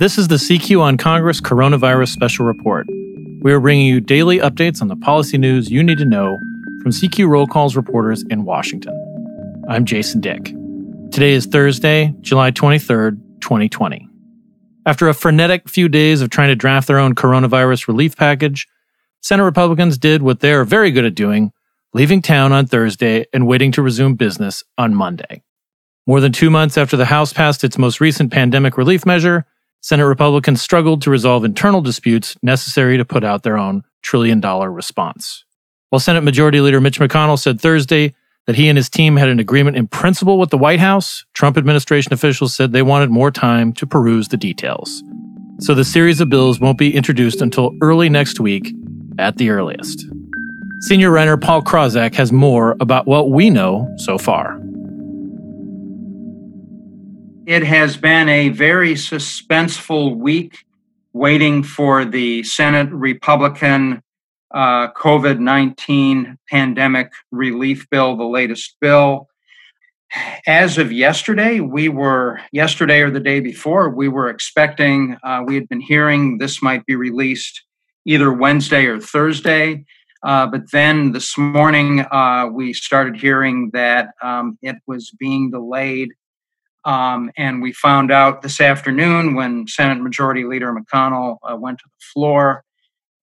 This is the CQ on Congress Coronavirus Special Report. We are bringing you daily updates on the policy news you need to know from CQ Roll Call's reporters in Washington. I'm Jason Dick. Today is Thursday, July 23rd, 2020. After a frenetic few days of trying to draft their own coronavirus relief package, Senate Republicans did what they're very good at doing leaving town on Thursday and waiting to resume business on Monday. More than two months after the House passed its most recent pandemic relief measure, Senate Republicans struggled to resolve internal disputes necessary to put out their own trillion dollar response. While Senate Majority Leader Mitch McConnell said Thursday that he and his team had an agreement in principle with the White House, Trump administration officials said they wanted more time to peruse the details. So the series of bills won't be introduced until early next week at the earliest. Senior writer Paul Krawzak has more about what we know so far. It has been a very suspenseful week waiting for the Senate Republican uh, COVID 19 pandemic relief bill, the latest bill. As of yesterday, we were, yesterday or the day before, we were expecting, uh, we had been hearing this might be released either Wednesday or Thursday. Uh, but then this morning, uh, we started hearing that um, it was being delayed um, and we found out this afternoon when Senate Majority Leader McConnell uh, went to the floor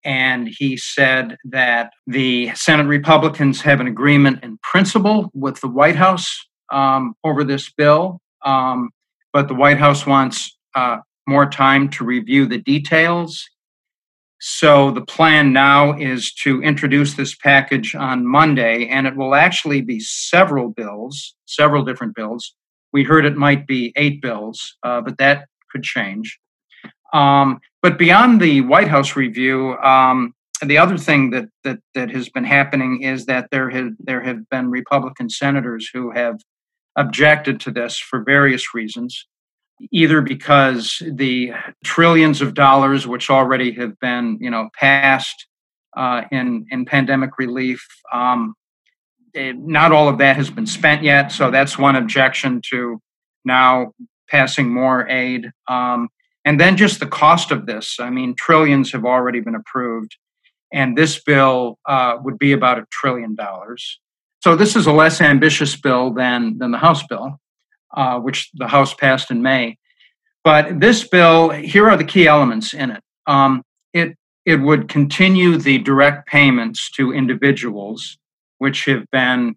and he said that the Senate Republicans have an agreement in principle with the White House um, over this bill, um, but the White House wants uh, more time to review the details. So the plan now is to introduce this package on Monday, and it will actually be several bills, several different bills we heard it might be eight bills, uh, but that could change. Um, but beyond the White House review, um, the other thing that, that that has been happening is that there have there have been Republican senators who have objected to this for various reasons, either because the trillions of dollars which already have been you know passed uh, in in pandemic relief um, not all of that has been spent yet, so that's one objection to now passing more aid. Um, and then just the cost of this. I mean, trillions have already been approved, and this bill uh, would be about a trillion dollars. So this is a less ambitious bill than than the House bill, uh, which the House passed in May. But this bill, here are the key elements in it. Um, it it would continue the direct payments to individuals which have been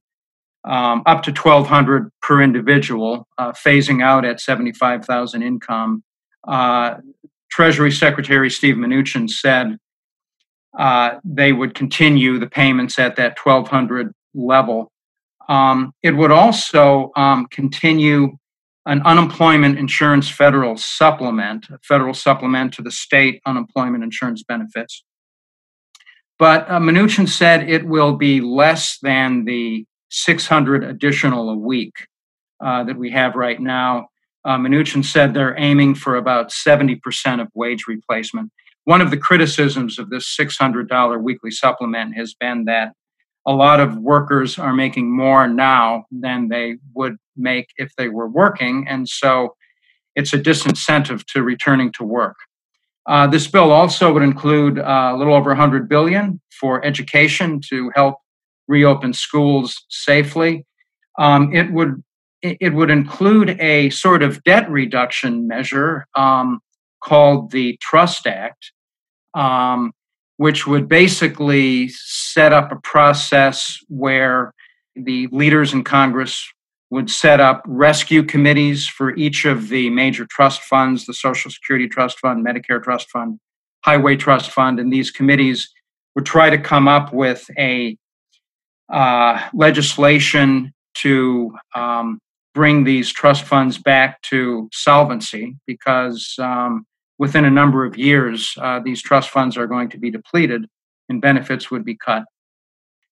um, up to 1200 per individual, uh, phasing out at 75,000 income. Uh, Treasury Secretary Steve Mnuchin said uh, they would continue the payments at that 1200 level. Um, it would also um, continue an unemployment insurance federal supplement, a federal supplement to the state unemployment insurance benefits. But uh, Mnuchin said it will be less than the 600 additional a week uh, that we have right now. Uh, Mnuchin said they're aiming for about 70% of wage replacement. One of the criticisms of this $600 weekly supplement has been that a lot of workers are making more now than they would make if they were working. And so it's a disincentive to returning to work. Uh, this bill also would include uh, a little over 100 billion for education to help reopen schools safely. Um, it would it would include a sort of debt reduction measure um, called the Trust Act, um, which would basically set up a process where the leaders in Congress would set up rescue committees for each of the major trust funds the Social Security Trust Fund, Medicare Trust Fund, Highway Trust Fund, and these committees would try to come up with a uh, legislation to um, bring these trust funds back to solvency because um, within a number of years, uh, these trust funds are going to be depleted and benefits would be cut.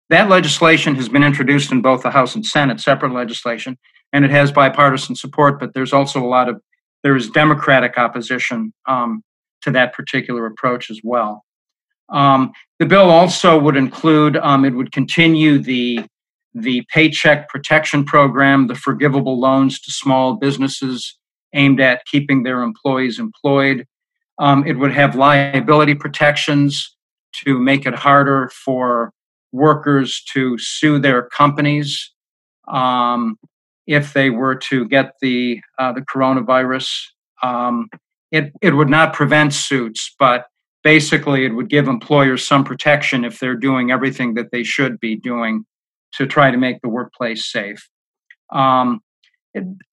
That legislation has been introduced in both the House and Senate, separate legislation, and it has bipartisan support. But there's also a lot of there is Democratic opposition um, to that particular approach as well. Um, the bill also would include um, it would continue the the Paycheck Protection Program, the forgivable loans to small businesses aimed at keeping their employees employed. Um, it would have liability protections to make it harder for workers to sue their companies um, if they were to get the uh, the coronavirus. Um, it it would not prevent suits, but basically it would give employers some protection if they're doing everything that they should be doing to try to make the workplace safe. Um,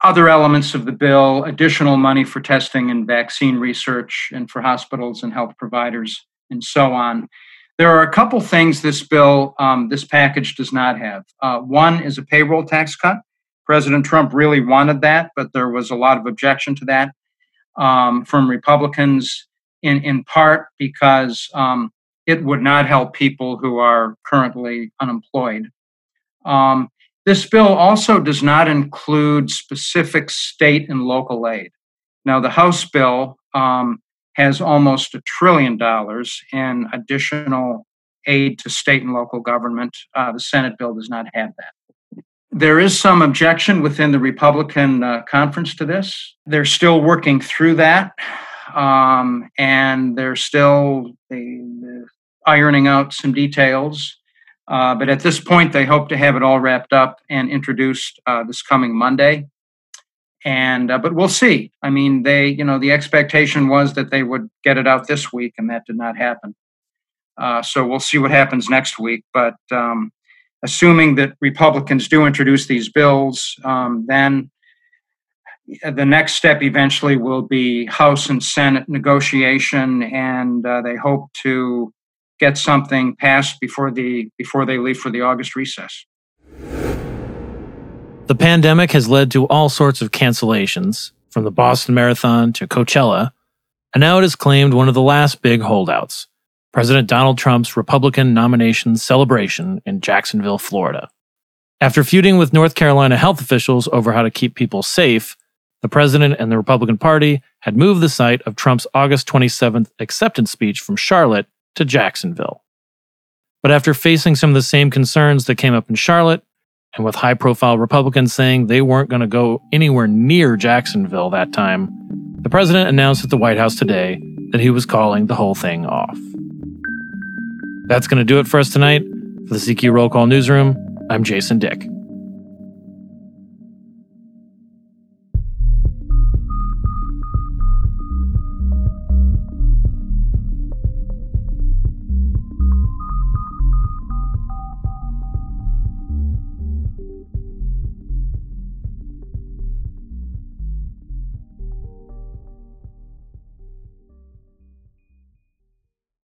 other elements of the bill, additional money for testing and vaccine research and for hospitals and health providers and so on. There are a couple things this bill, um, this package does not have. Uh, one is a payroll tax cut. President Trump really wanted that, but there was a lot of objection to that um, from Republicans, in, in part because um, it would not help people who are currently unemployed. Um, this bill also does not include specific state and local aid. Now, the House bill um, has almost a trillion dollars in additional aid to state and local government. Uh, the Senate bill does not have that. There is some objection within the Republican uh, conference to this. They're still working through that, um, and they're still ironing out some details. Uh, but at this point, they hope to have it all wrapped up and introduced uh, this coming Monday and uh, but we'll see. I mean they you know the expectation was that they would get it out this week and that did not happen. Uh, so we'll see what happens next week. But um, assuming that republicans do introduce these bills um, then the next step eventually will be house and senate negotiation and uh, they hope to get something passed before the before they leave for the august recess the pandemic has led to all sorts of cancellations, from the Boston Marathon to Coachella, and now it has claimed one of the last big holdouts President Donald Trump's Republican nomination celebration in Jacksonville, Florida. After feuding with North Carolina health officials over how to keep people safe, the president and the Republican Party had moved the site of Trump's August 27th acceptance speech from Charlotte to Jacksonville. But after facing some of the same concerns that came up in Charlotte, and with high profile Republicans saying they weren't going to go anywhere near Jacksonville that time, the president announced at the White House today that he was calling the whole thing off. That's going to do it for us tonight. For the CQ Roll Call Newsroom, I'm Jason Dick.